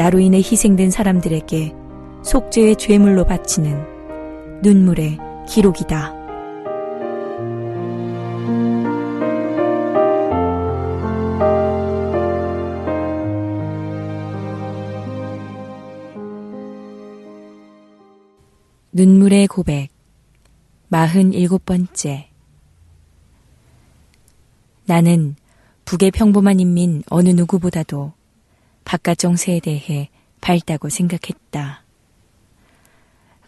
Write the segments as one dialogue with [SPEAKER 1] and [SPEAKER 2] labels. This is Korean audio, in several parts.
[SPEAKER 1] 나로 인해 희생된 사람들에게 속죄의 죄물로 바치는 눈물의 기록이다. 눈물의 고백 마흔 일곱 번째 나는 북의 평범한 인민 어느 누구보다도 바깥 정세에 대해 밝다고 생각했다.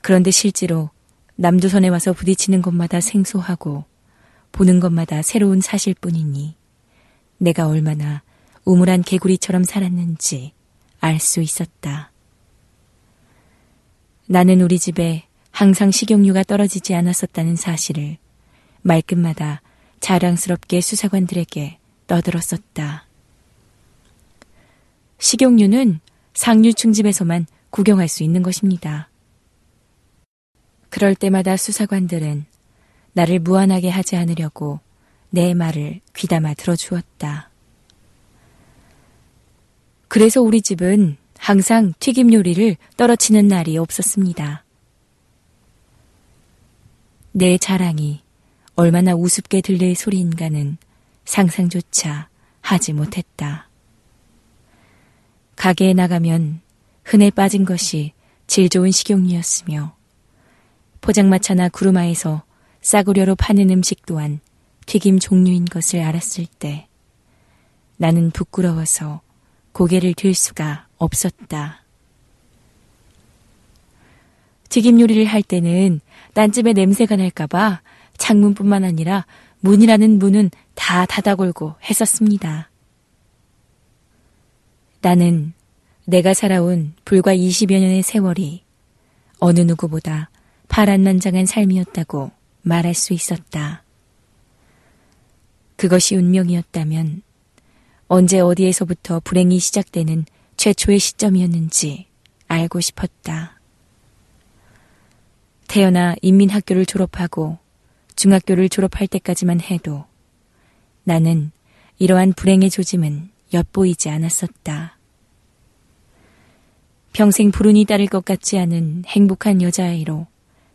[SPEAKER 1] 그런데 실제로 남조선에 와서 부딪히는 것마다 생소하고 보는 것마다 새로운 사실 뿐이니 내가 얼마나 우물한 개구리처럼 살았는지 알 수 있었다. 나는 우리 집에 항상 식용유가 떨어지지 않았었다는 사실을 말끝마다 자랑스럽게 수사관들에게 떠들었었다. 식용유는 상류층집에서만 구경할 수 있는 것입니다. 그럴 때마다 수사관들은 나를 무안하게 하지 않으려고 내 말을 귀담아 들어주었다. 그래서 우리 집은 항상 튀김 요리를 떨어치는 날이 없었습니다. 내 자랑이 얼마나 우습게 들릴 소리인가는 상상조차 하지 못했다. 가게에 나가면 흔해 빠진 것이 질 좋은 식용유였으며 포장마차나 구루마에서 싸구려로 파는 음식 또한 튀김 종류인 것을 알았을 때 나는 부끄러워서 고개를 들 수가 없었다. 튀김 요리를 할 때는 딴집에 냄새가 날까봐 창문뿐만 아니라 문이라는 문은 다 닫아 걸고 했었습니다. 나는 내가 살아온 불과 20여 년의 세월이 어느 누구보다 파란만장한 삶이었다고 말할 수 있었다. 그것이 운명이었다면 언제 어디에서부터 불행이 시작되는 최초의 시점이었는지 알고 싶었다. 태어나 인민학교를 졸업하고 중학교를 졸업할 때까지만 해도 나는 이러한 불행의 조짐은 엿보이지 않았었다. 평생 불운이 따를 것 같지 않은 행복한 여자아이로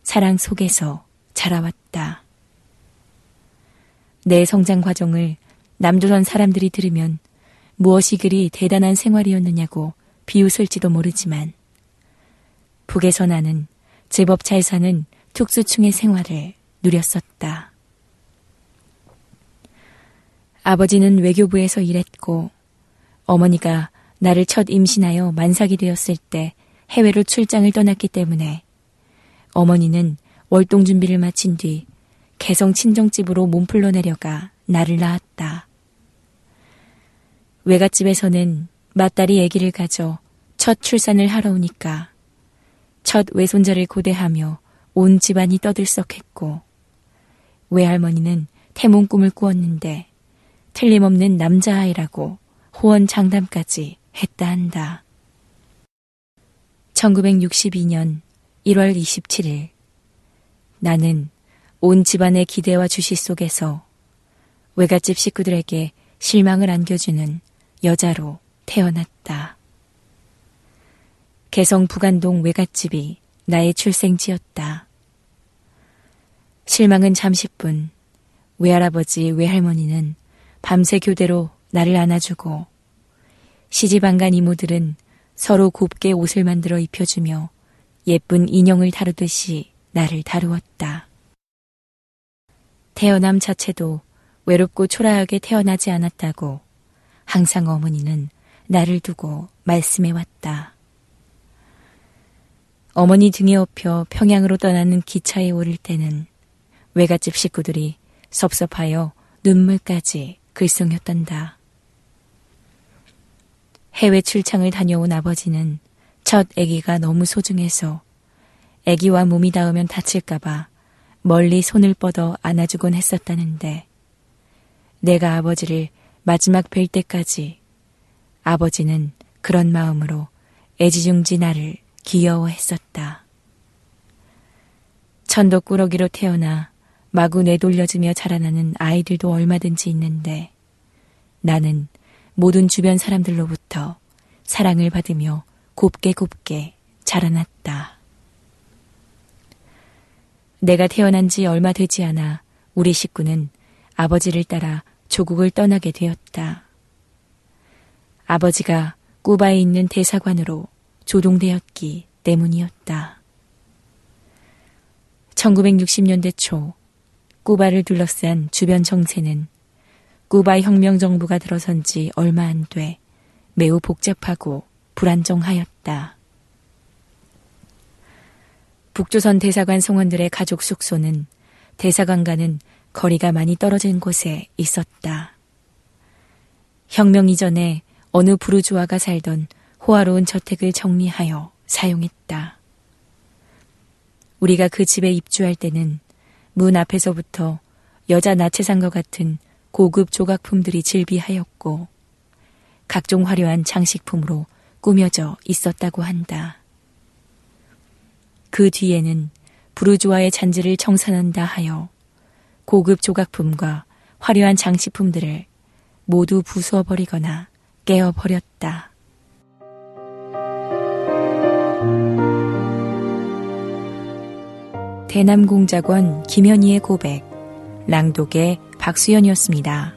[SPEAKER 1] 사랑 속에서 자라왔다. 내 성장 과정을 남조선 사람들이 들으면 무엇이 그리 대단한 생활이었느냐고 비웃을지도 모르지만 북에서 나는 제법 잘 사는 특수층의 생활을 누렸었다. 아버지는 외교부에서 일했고 어머니가 나를 첫 임신하여 만삭이 되었을 때 해외로 출장을 떠났기 때문에 어머니는 월동 준비를 마친 뒤 개성 친정집으로 몸풀러 내려가 나를 낳았다. 외갓집에서는 맏딸이 아기를 가져 첫 출산을 하러 오니까 첫 외손자를 고대하며 온 집안이 떠들썩했고 외할머니는 태몽 꿈을 꾸었는데 틀림없는 남자아이라고 호언 장담까지 했다 한다. 1962년 1월 27일 나는 온 집안의 기대와 주시 속에서 외갓집 식구들에게 실망을 안겨주는 여자로 태어났다. 개성 부간동 외갓집이 나의 출생지였다. 실망은 잠시뿐 외할아버지 외할머니는 밤새 교대로 나를 안아주고 시집안 간 이모들은 서로 곱게 옷을 만들어 입혀주며 예쁜 인형을 다루듯이 나를 다루었다. 태어남 자체도 외롭고 초라하게 태어나지 않았다고 항상 어머니는 나를 두고 말씀해 왔다. 어머니 등에 업혀 평양으로 떠나는 기차에 오를 때는 외갓집 식구들이 섭섭하여 눈물까지 글썽였단다. 해외 출장을 다녀온 아버지는 첫 아기가 너무 소중해서 아기와 몸이 닿으면 다칠까봐 멀리 손을 뻗어 안아주곤 했었다는데 내가 아버지를 마지막 뵐 때까지 아버지는 그런 마음으로 애지중지 나를 귀여워했었다. 천도꾸러기로 태어나 마구 내돌려주며 자라나는 아이들도 얼마든지 있는데 나는 모든 주변 사람들로부터 사랑을 받으며 곱게 곱게 자라났다. 내가 태어난 지 얼마 되지 않아 우리 식구는 아버지를 따라 조국을 떠나게 되었다. 아버지가 꾸바에 있는 대사관으로 조동되었기 때문이었다. 1960년대 초 꾸바를 둘러싼 주변 정세는 꾸바 혁명 정부가 들어선 지 얼마 안 돼 매우 복잡하고 불안정하였다. 북조선 대사관 성원들의 가족 숙소는 대사관과는 거리가 많이 떨어진 곳에 있었다. 혁명 이전에 어느 부르주아가 살던 호화로운 저택을 정리하여 사용했다. 우리가 그 집에 입주할 때는 문 앞에서부터 여자 나체상과 같은 고급 조각품들이 질비하였고 각종 화려한 장식품으로 꾸며져 있었다고 한다. 그 뒤에는 부르주아의 잔지를 청산한다 하여 고급 조각품과 화려한 장식품들을 모두 부수어버리거나 깨어버렸다. 대남공작원 김현희의 고백, 랑독의 박수연이었습니다.